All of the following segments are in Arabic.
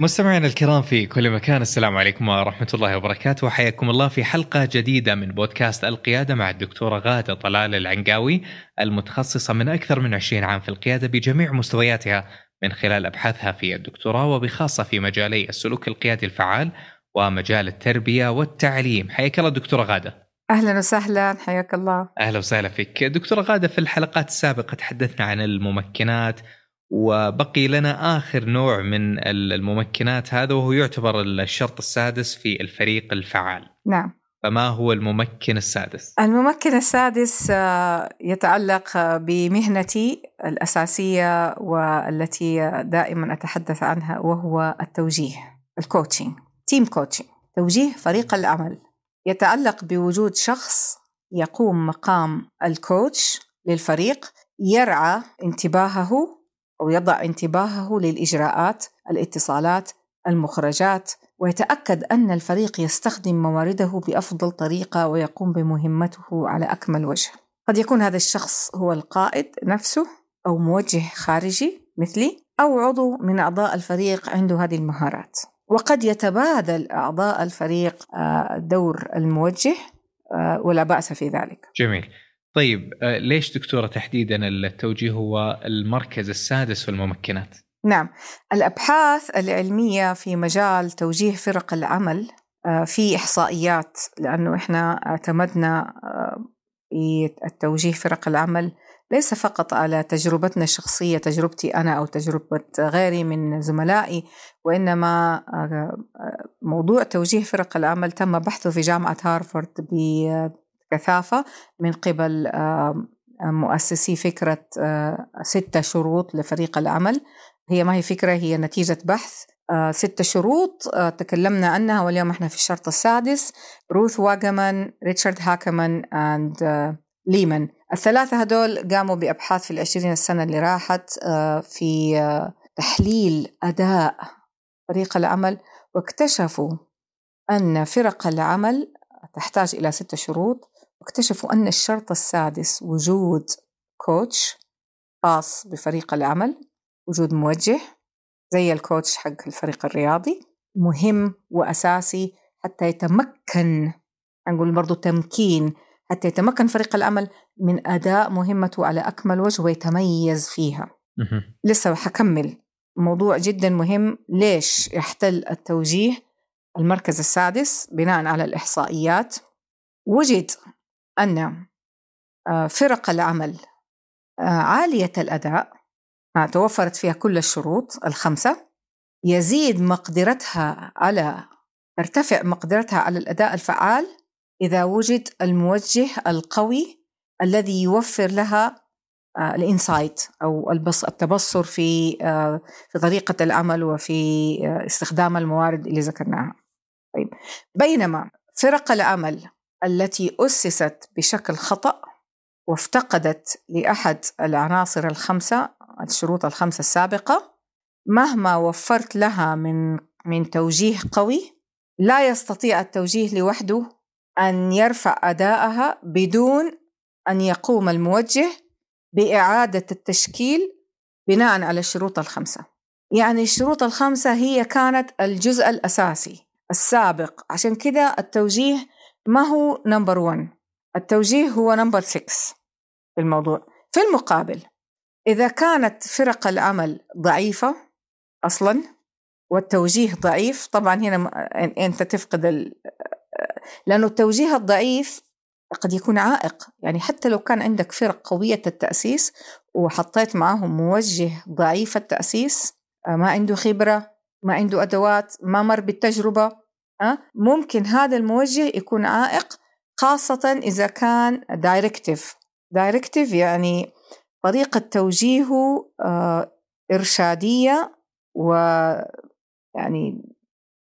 مستمعينا الكرام في كل مكان السلام عليكم ورحمة الله وبركاته. وحياكم الله في حلقة جديدة من بودكاست القيادة مع الدكتورة غادة طلال العنقاوي المتخصصة من أكثر من 20 عام في القيادة بجميع مستوياتها من خلال أبحاثها في الدكتوراه وبخاصة في مجالي السلوك القيادي الفعال ومجال التربية والتعليم. حياك الله دكتورة غادة. أهلا وسهلا حياك الله. أهلا وسهلا فيك. دكتورة غادة في الحلقات السابقة تحدثنا عن الممكنات وبقي لنا آخر نوع من الممكنات هذا وهو يعتبر الشرط السادس في الفريق الفعال. نعم. فما هو الممكن السادس؟ الممكن السادس آه، يتعلق بمهنتي الأساسية والتي دائما أتحدث عنها وهو التوجيه، ال coaching، team coaching، توجيه فريق العمل. يتعلق بوجود شخص يقوم مقام ال coach للفريق يرعى انتباهه أو يضع انتباهه للإجراءات الاتصالات المخرجات ويتأكد أن الفريق يستخدم مواردة بأفضل طريقة ويقوم بمهمته على أكمل وجه. قد يكون هذا الشخص هو القائد نفسه أو موجه خارجي مثلي أو عضو من أعضاء الفريق عنده هذه المهارات. وقد يتبادل أعضاء الفريق آه، دور الموجه آه، ولا بأس في ذلك. جميل. طيب آه، ليش دكتورة تحديدا التوجيه هو المركز السادس في الممكنات؟ نعم الأبحاث العلمية في مجال توجيه فرق العمل آه، في إحصائيات لأنه إحنا اعتمدنا آه، في التوجيه فرق العمل ليس فقط على تجربتنا الشخصية تجربتي أنا أو تجربة غيري من زملائي وإنما موضوع توجيه فرق العمل تم بحثه في جامعة هارفارد كثافة من قبل مؤسسي فكرة ستة شروط لفريق العمل. هي ما هي فكرة هي نتيجة بحث. ستة شروط تكلمنا عنها واليوم إحنا في الشرط السادس. روث واجمان ريتشارد هاكمان اند ليمان الثلاثة هدول قاموا بأبحاث في العشرين السنة اللي راحت في تحليل أداء فريق العمل واكتشفوا أن فرق العمل تحتاج إلى ستة شروط. واكتشفوا أن الشرط السادس وجود كوتش خاص بفريق العمل وجود موجه زي الكوتش حق الفريق الرياضي مهم وأساسي حتى يتمكن نقول برضو تمكين حتى يتمكن فريق العمل من أداء مهمته على أكمل وجه ويتميز فيها. لسه حكمل موضوع جدا مهم. ليش يحتل التوجيه؟ المركز السادس بناء على الإحصائيات. وجد أن آه، فرق العمل آه، عالية الأداء آه، توفرت فيها كل الشروط الخمسة يزيد مقدرتها على ترتفع مقدرتها على الأداء الفعال إذا وجد الموجه القوي الذي يوفر لها الإنسايت أو التبصر في في طريقة العمل وفي استخدام الموارد اللي ذكرناها. طيب بينما فرق العمل التي أسست بشكل خطأ وافتقدت لأحد العناصر الخمسة الشروط الخمسة السابقة. مهما وفرت لها من من توجيه قوي لا يستطيع التوجيه لوحده أن يرفع أداءها بدون أن يقوم الموجه بإعادة التشكيل بناء على الشروط الخمسة. يعني الشروط الخمسة هي كانت الجزء الأساسي السابق. عشان كده التوجيه ما هو number 1 التوجيه هو number 6 في الموضوع. في المقابل إذا كانت فرق العمل ضعيفة أصلا والتوجيه ضعيف طبعا هنا أنت تفقد ال... لأنه التوجيه الضعيف قد يكون عائق. يعني حتى لو كان عندك فرق قوية التأسيس وحطيت معاهم موجه ضعيف التأسيس ما عنده خبرة ما عنده أدوات ما مر بالتجربة ممكن هذا الموجه يكون عائق خاصة إذا كان directive directive يعني طريقة توجيهه آه، إرشادية ويعني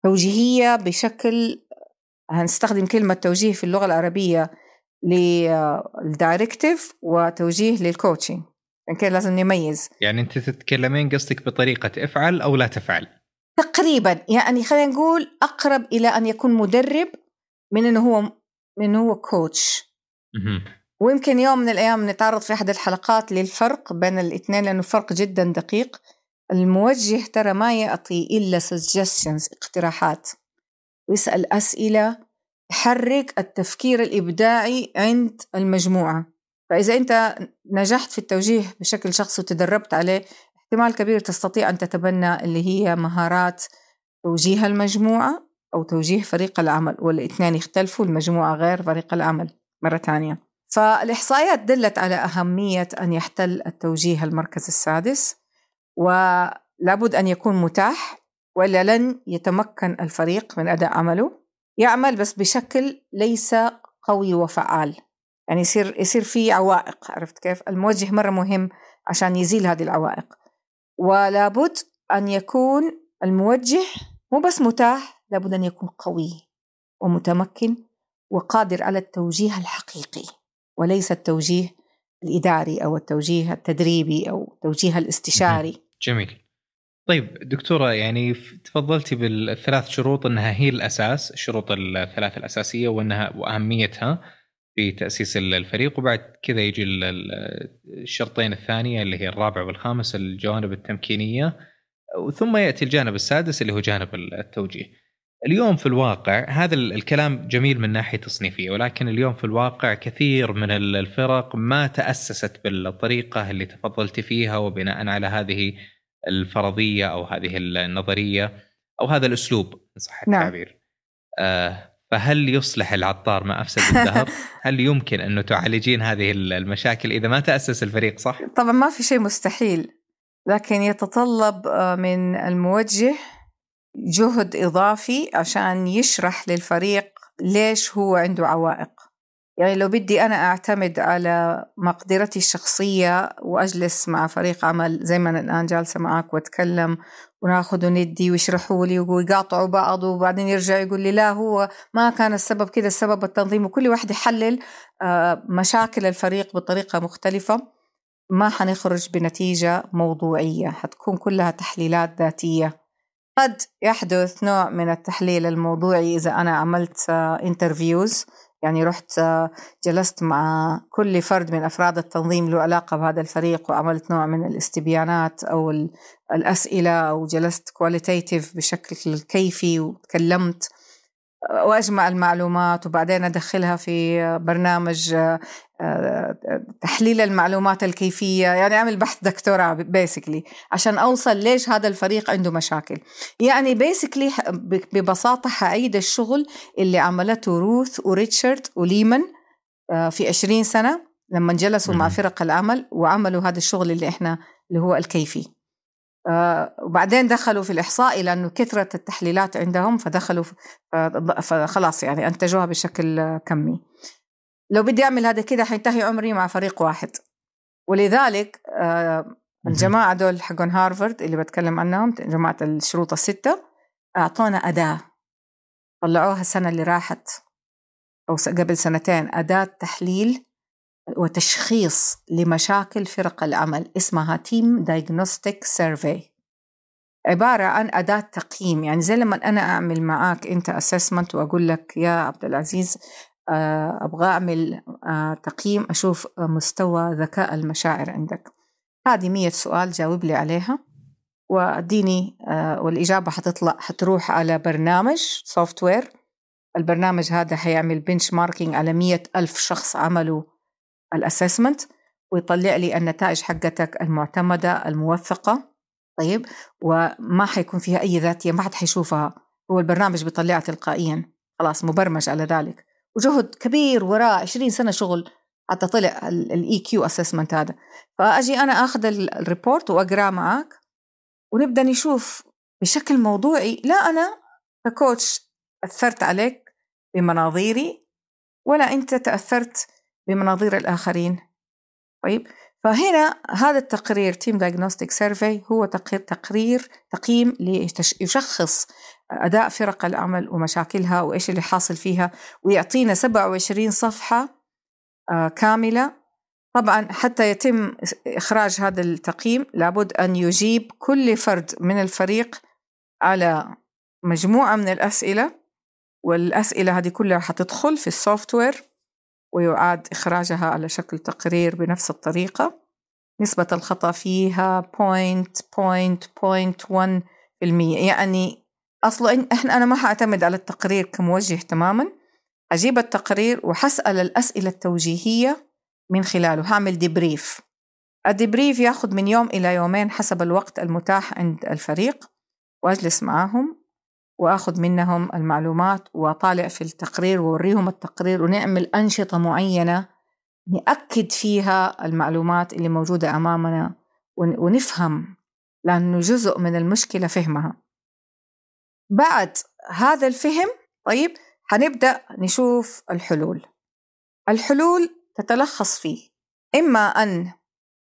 توجيهية بشكل هنستخدم كلمة توجيه في اللغة العربية لل directive وتوجيه لل coaching يعني كده لازم نميز. يعني أنت تتكلمين قصدك بطريقة افعل أو لا تفعل؟ تقريبا يعني خلينا نقول أقرب إلى أن يكون مدرب من إنه هو من إنه هو coach ويمكن يوم من الأيام نتعرض في أحد الحلقات للفرق بين الاثنين لأنه فرق جدا دقيق. الموجه ترى ما يعطي إلا suggestions اقتراحات. ويسال أسئلة تحرك التفكير الإبداعي عند المجموعة. فإذا أنت نجحت في التوجيه بشكل شخصي وتدربت عليه احتمال كبير تستطيع أن تتبنى اللي هي مهارات توجيه المجموعة أو توجيه فريق العمل والإثنين يختلفوا المجموعة غير فريق العمل مرة ثانية. فالإحصائيات دلت على أهمية أن يحتل التوجيه المركز السادس ولابد أن يكون متاح وإلا لن يتمكن الفريق من أداء عمله. يعمل بس بشكل ليس قوي وفعال. يعني يصير يصير في عوائق عرفت كيف؟ الموجه مرة مهم عشان يزيل هذه العوائق. ولابد أن يكون الموجه مو بس متاح لابد أن يكون قوي ومتمكن وقادر على التوجيه الحقيقي وليس التوجيه الإداري أو التوجيه التدريبي أو التوجيه الاستشاري. جميل. طيب دكتورة يعني تفضلتي بالثلاث شروط أنها هي الأساس الشروط الثلاث الأساسية وأنها وأهميتها. في تأسيس الفريق وبعد كذا يجي الشرطين الثانية اللي هي الرابع والخامس الجوانب التمكينية ثم يأتي الجانب السادس اللي هو جانب التوجيه اليوم في الواقع هذا الكلام جميل من ناحية تصنيفية ولكن اليوم في الواقع كثير من الفرق ما تأسست بالطريقة اللي تفضلت فيها وبناء على هذه الفرضية أو هذه النظرية أو هذا الأسلوب إن صح نعم. التعبير. آه فهل يصلح العطار ما أفسد الدهر؟ هل يمكن انه تعالجين هذه المشاكل إذا ما تأسس الفريق صح؟ طبعا ما في شيء مستحيل لكن يتطلب آه، من الموجه جهد إضافي عشان يشرح للفريق ليش هو عنده عوائق يعني لو بدي أنا أعتمد على مقدرتي الشخصية وأجلس مع فريق عمل زي ما أنا الآن جالسة معك وأتكلم وناخذ وندي ويشرحوا لي ويقاطعوا بعض وبعدين يرجع يقول لي لا هو ما كان السبب كذا السبب التنظيم. وكل واحد يحلل آه، مشاكل الفريق بطريقة مختلفة. ما حنخرج بنتيجة موضوعية حتكون كلها تحليلات ذاتية. قد يحدث نوع من التحليل الموضوعي إذا أنا عملت انترفيوز يعني رحت جلست مع كل فرد من أفراد التنظيم له علاقة بهذا الفريق وعملت نوع من الاستبيانات أو الأسئلة أو جلست qualitative بشكل كيفي وتكلمت وأجمع المعلومات وبعدين أدخلها في برنامج آه، تحليل المعلومات الكيفية. يعني أعمل بحث دكتوراه basically عشان أوصل ليش هذا الفريق عنده مشاكل. يعني basically ببساطة حعيد الشغل اللي عملته روث وايجمان آه، في 20 سنة لما جلسوا مع فرق العمل وعملوا هذا الشغل اللي إحنا اللي هو الكيفي. وبعدين دخلوا في الإحصائي لأنه كثرة التحليلات عندهم فدخلوا فخلاص يعني أنتجوها بشكل كمي. لو بدي أعمل هذا كده حينتهي عمري مع فريق واحد. ولذلك آه، الجماعة دول حقون هارفرد اللي بتكلم عنهم جماعة الشروط الستة أعطونا أداة. طلعوها السنة اللي راحت أو قبل سنتين أداة تحليل وتشخيص لمشاكل فرق العمل اسمها team diagnostic survey عبارة عن أداة تقييم يعني زي لما أنا أعمل معاك أنت assessment وأقول لك يا عبد العزيز آه، أبغى أعمل آه، تقييم أشوف مستوى ذكاء المشاعر عندك. هذه مية سؤال جاوب لي عليها وأديني آه، والإجابة حتطلع حتروح على برنامج software البرنامج هذا حيعمل benchmarking على مية ألف شخص عملوا ال assessment ويطلع لي النتائج حقتك المعتمدة الموثقة. طيب؟ وما حيكون فيها أي ذاتية ما حد حيشوفها. هو البرنامج بيطلعها تلقائيا. خلاص مبرمج على ذلك. وجهد كبير وراء 20 سنة شغل حتى طلع ال EQ assessment هذا. فأجي أنا آخذ ال report وأقرأه معك ونبدأ نشوف بشكل موضوعي. لا أنا ك coach أثرت عليك بمناظيري ولا أنت تأثرت بمناظير الآخرين. طيب فهنا هذا التقرير team diagnostic survey هو تقرير تقييم ليشخص أداء فرق العمل ومشاكلها وإيش اللي حاصل فيها ويعطينا 27 صفحة آه، كاملة. طبعا حتى يتم إخراج هذا التقييم لابد أن يجيب كل فرد من الفريق على مجموعة من الأسئلة والأسئلة هذه كلها حتدخل في ال software ويعاد إخراجها على شكل تقرير بنفس الطريقة. نسبة الخطأ فيها point point يعني أصلا إحنا أنا ما حأعتمد على التقرير كموجه تماما. أجيب التقرير وحسأل الأسئلة التوجيهية من خلاله. هعمل debrief ال debrief ياخذ من يوم إلى يومين حسب الوقت المتاح عند الفريق. وأجلس معاهم. وأخذ منهم المعلومات وأطالع في التقرير وأوريهم التقرير ونعمل أنشطة معينة نأكد فيها المعلومات اللي موجودة أمامنا ونفهم لأنه جزء من المشكلة فهمها. بعد هذا الفهم طيب حنبدأ نشوف الحلول. الحلول تتلخص فيه. إما أن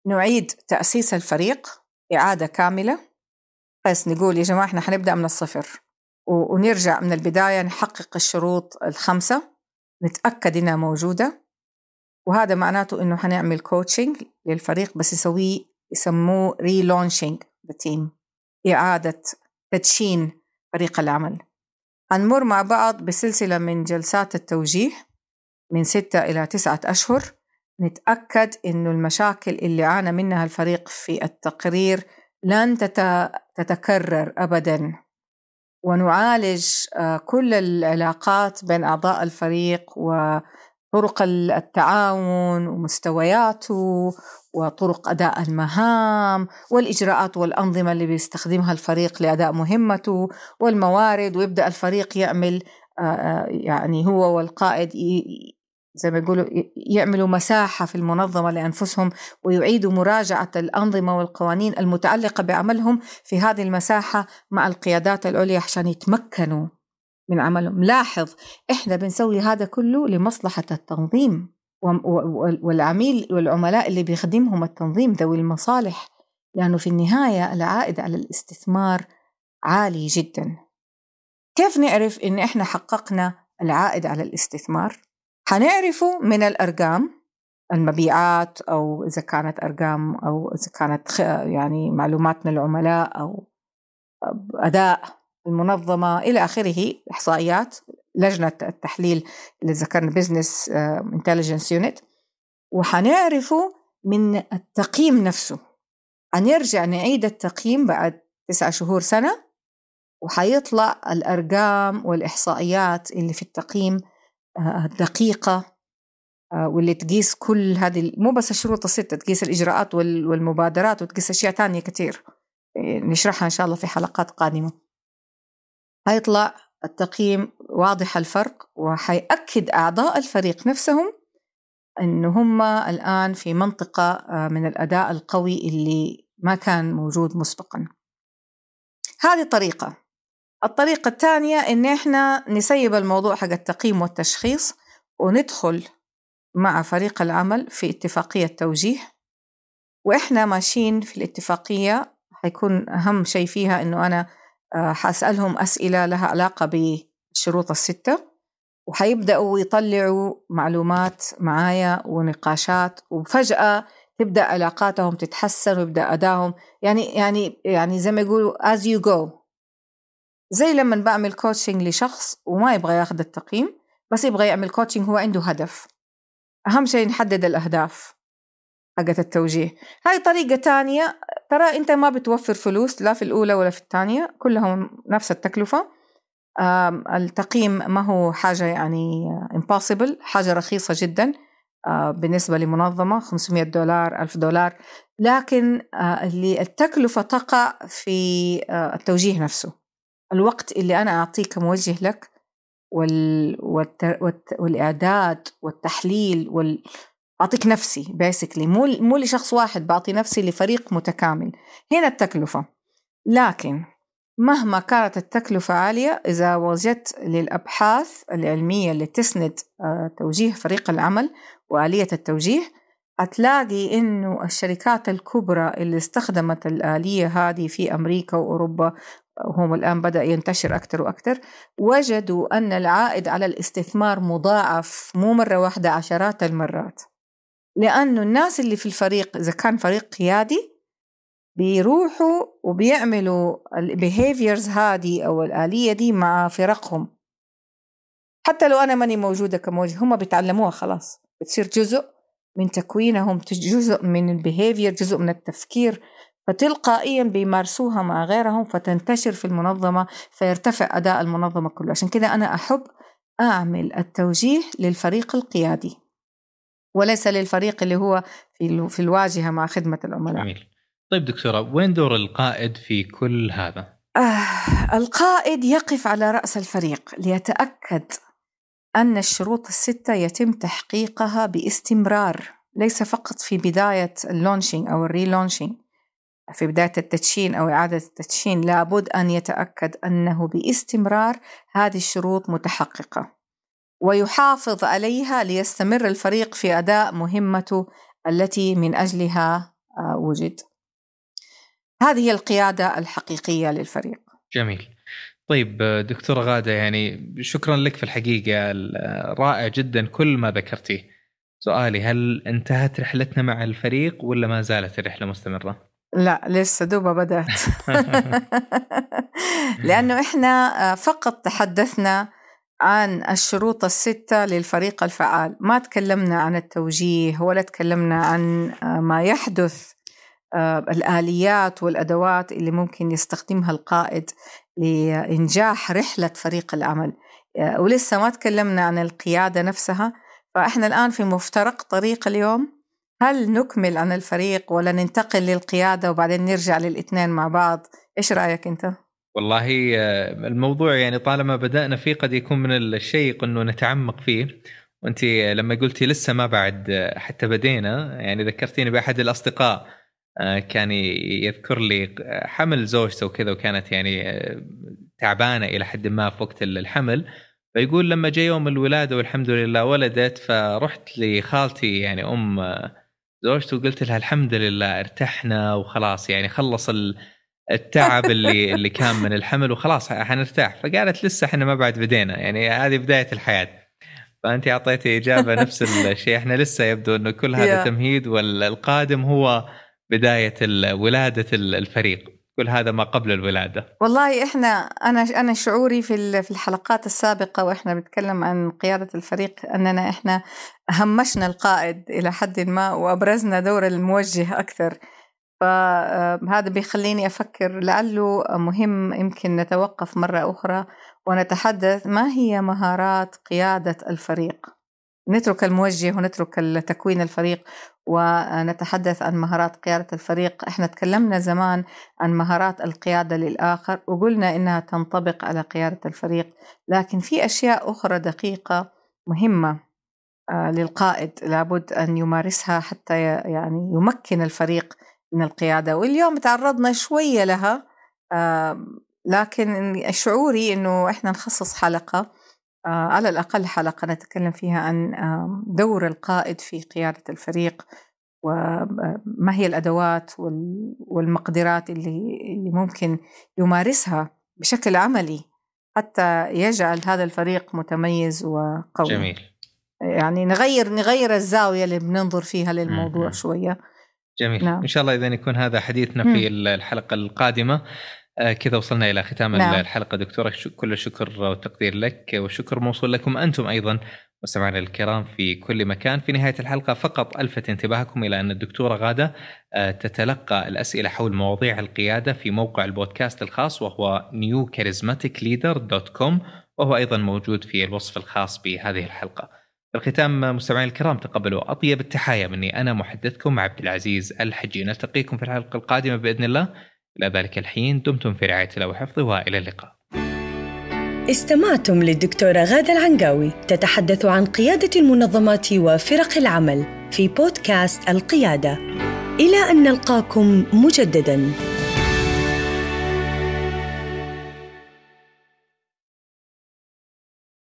نعيد تأسيس الفريق إعادة كاملة بس نقول يا جماعة إحنا حنبدأ من الصفر. ونرجع من البداية نحقق الشروط الخمسة نتأكد إنها موجودة. وهذا معناته إنه حنعمل coaching للفريق بس يسويه يسموه relaunching the team إعادة تدشين فريق العمل. هنمر مع بعض بسلسلة من جلسات التوجيه من ستة إلى تسعة أشهر نتأكد إنه المشاكل اللي عانى منها الفريق في التقرير لن تتكرر أبدا. ونعالج آه، كل العلاقات بين أعضاء الفريق وطرق التعاون ومستوياته وطرق أداء المهام والإجراءات والأنظمة اللي بيستخدمها الفريق لأداء مهمته والموارد ويبدأ الفريق يعمل آه، آه، يعني هو والقائد زي ما يقولوا يعملوا مساحة في المنظمة لأنفسهم ويعيدوا مراجعة الأنظمة والقوانين المتعلقة بعملهم في هذه المساحة مع القيادات العليا عشان يتمكنوا من عملهم لاحظ إحنا بنسوي هذا كله لمصلحة التنظيم والعميل والعملاء اللي بيخدمهم التنظيم ذوي المصالح لأنه في النهاية العائد على الاستثمار عالي جدا كيف نعرف إن إحنا حققنا العائد على الاستثمار؟ حنعرفه من الأرقام المبيعات أو إذا كانت أرقام أو إذا كانت يعني معلومات من العملاء أو أداء المنظمة إلى آخره إحصائيات لجنة التحليل اللي ذكرنا business intelligence unit وحنعرفه من التقييم نفسه. حنرجع نعيد التقييم بعد تسعة شهور سنة وحيطلع الأرقام والإحصائيات اللي في التقييم دقيقة آه، واللي تقيس كل هذه مو بس الشروط الستة تقيس الإجراءات والمبادرات وتقيس أشياء تانية كتير إيه، نشرحها إن شاء الله في حلقات قادمة. هيطلع التقييم واضح الفرق وحيأكد أعضاء الفريق نفسهم أنه هم الآن في منطقة آه، من الأداء القوي اللي ما كان موجود مسبقا. هذه طريقة الطريقة الثانية إن إحنا نسيب الموضوع حق التقييم والتشخيص وندخل مع فريق العمل في اتفاقية توجيه. وإحنا ماشيين في الاتفاقية حيكون أهم شيء فيها إنه أنا آه، حأسألهم أسئلة لها علاقة بالشروط الستة وحيبدأوا يطلعوا معلومات معايا ونقاشات وفجأة تبدأ علاقاتهم تتحسن ويبدأ أدائهم يعني يعني يعني زي ما يقولوا as you go. زي لما بعمل coaching لشخص وما يبغى ياخذ التقييم بس يبغى يعمل coaching هو عنده هدف. أهم شيء نحدد الأهداف حقت التوجيه. هاي طريقة تانية ترى أنت ما بتوفر فلوس لا في الأولى ولا في الثانية كلهم نفس التكلفة. التقييم ما هو حاجة يعني impossible حاجة رخيصة جدا. بالنسبة لمنظمة 500 دولار 1000 دولار. لكن التكلفة تقع في التوجيه نفسه. الوقت اللي أنا أعطيه كموجه لك وال... والت... والت... والإعداد والتحليل وال... أعطيك نفسي بيسكلي مو مو لشخص واحد بعطي نفسي لفريق متكامل. هنا التكلفة. لكن مهما كانت التكلفة عالية إذا وجدت للأبحاث العلمية اللي تسند آه، توجيه فريق العمل وآلية التوجيه هتلاقي إنه الشركات الكبرى اللي استخدمت الآلية هذه في أمريكا وأوروبا وهم الآن بدأ ينتشر أكثر وأكثر. وجدوا أن العائد على الاستثمار مضاعف مو مرة واحدة عشرات المرات. لأنه الناس اللي في الفريق إذا كان فريق قيادي بيروحوا وبيعملوا ال behaviors هذه أو الآلية دي مع فرقهم. حتى لو أنا ماني موجودة كموجه هم بيتعلموها خلاص. بتصير جزء من تكوينهم جزء من ال behavior جزء من التفكير. فتلقائيا بيمارسوها مع غيرهم فتنتشر في المنظمة فيرتفع أداء المنظمة كله. عشان كذا أنا أحب أعمل التوجيه للفريق القيادي وليس للفريق اللي هو في في الواجهة مع خدمة العملاء. جميل. طيب دكتورة وين دور القائد في كل هذا؟ آه القائد يقف على رأس الفريق ليتأكد أن الشروط الستة يتم تحقيقها باستمرار ليس فقط في بداية ال launching أو ال relaunching. في بداية التدشين أو إعادة التدشين لابد أن يتأكد أنه باستمرار هذه الشروط متحققة ويحافظ عليها ليستمر الفريق في أداء مهمته التي من أجلها آه، وجد. هذه القيادة الحقيقية للفريق. جميل. طيب دكتورة غادة يعني شكرا لك في الحقيقة رائع جدا كل ما ذكرتيه. سؤالي هل انتهت رحلتنا مع الفريق ولا ما زالت الرحلة مستمرة؟ لا لسه دوبها بدأت. لأنه إحنا فقط تحدثنا عن الشروط الستة للفريق الفعال. ما تكلمنا عن التوجيه ولا تكلمنا عن ما يحدث الآليات والأدوات اللي ممكن يستخدمها القائد لإنجاح رحلة فريق العمل. آه، ولسه ما تكلمنا عن القيادة نفسها. فإحنا الآن في مفترق طريق اليوم. هل نكمل عن الفريق ولا ننتقل للقيادة وبعدين نرجع للاثنين مع بعض؟ إيش رأيك أنت؟ والله آه، الموضوع يعني طالما بدأنا فيه قد يكون من الشيق أنه نتعمق فيه. وأنت لما قلتي لسه ما بعد آه، حتى بدينا يعني ذكرتيني بأحد الأصدقاء آه، كان يذكر لي حمل زوجته وكذا وكانت يعني تعبانة إلى حد ما في وقت الحمل. فيقول لما جاء يوم الولادة والحمد لله ولدت فرحت لخالتي يعني أم زوجته وقلت لها الحمد لله ارتحنا وخلاص يعني خلص التعب اللي اللي كان من الحمل وخلاص حنرتاح. فقالت لسه إحنا ما بعد بدينا يعني هذه بداية الحياة. فأنت أعطيتي إجابة نفس الشيء. إحنا لسه يبدو إنه كل هذا تمهيد والقادم هو بداية ولادة الفريق. كل هذا ما قبل الولادة. والله إحنا أنا أنا شعوري في في الحلقات السابقة وإحنا بنتكلم عن قيادة الفريق أننا إحنا همشنا القائد إلى حد ما وأبرزنا دور الموجه أكثر. فهذا بيخليني أفكر لعله مهم يمكن نتوقف مرة أخرى ونتحدث ما هي مهارات قيادة الفريق. نترك الموجه ونترك تكوين الفريق ونتحدث عن مهارات قيادة الفريق. إحنا تكلمنا زمان عن مهارات القيادة للآخر وقلنا إنها تنطبق على قيادة الفريق. لكن في أشياء أخرى دقيقة مهمة. آه، للقائد. لابد أن يمارسها حتى يعني يمكن الفريق من القيادة. واليوم تعرضنا شوية لها لكن شعوري إنه إحنا نخصص حلقة آه، على الأقل حلقة نتكلم فيها عن دور القائد في قيادة الفريق وما هي الأدوات والمقدرات اللي ممكن يمارسها بشكل عملي حتى يجعل هذا الفريق متميز وقوي. جميل. يعني نغير نغير الزاوية اللي بننظر فيها للموضوع شوية. جميل. نعم. إن شاء الله إذا يكون هذا حديثنا في الحلقة القادمة. آه، كذا وصلنا إلى ختام نعم. الحلقة. دكتورة كل الشكر والتقدير لك والشكر موصول لكم أنتم أيضا مستمعينا الكرام في كل مكان. في نهاية الحلقة فقط ألفت انتباهكم إلى أن الدكتورة غادة آه، تتلقى الأسئلة حول مواضيع القيادة في موقع البودكاست الخاص وهو newcharismaticleader.com وهو أيضا موجود في الوصف الخاص بهذه الحلقة. الختام مستمعينا الكرام تقبلوا أطيب التحايا مني. أنا محدثكم عبد العزيز الحجي. نلتقيكم في الحلقة القادمة بإذن الله. إلى ذلك الحين دمتم في رعاية الله وحفظه وإلى اللقاء. استمعتم للدكتورة غادة العنقاوي تتحدث عن قيادة المنظمات وفرق العمل في بودكاست القيادة. إلى أن نلقاكم مجدداً.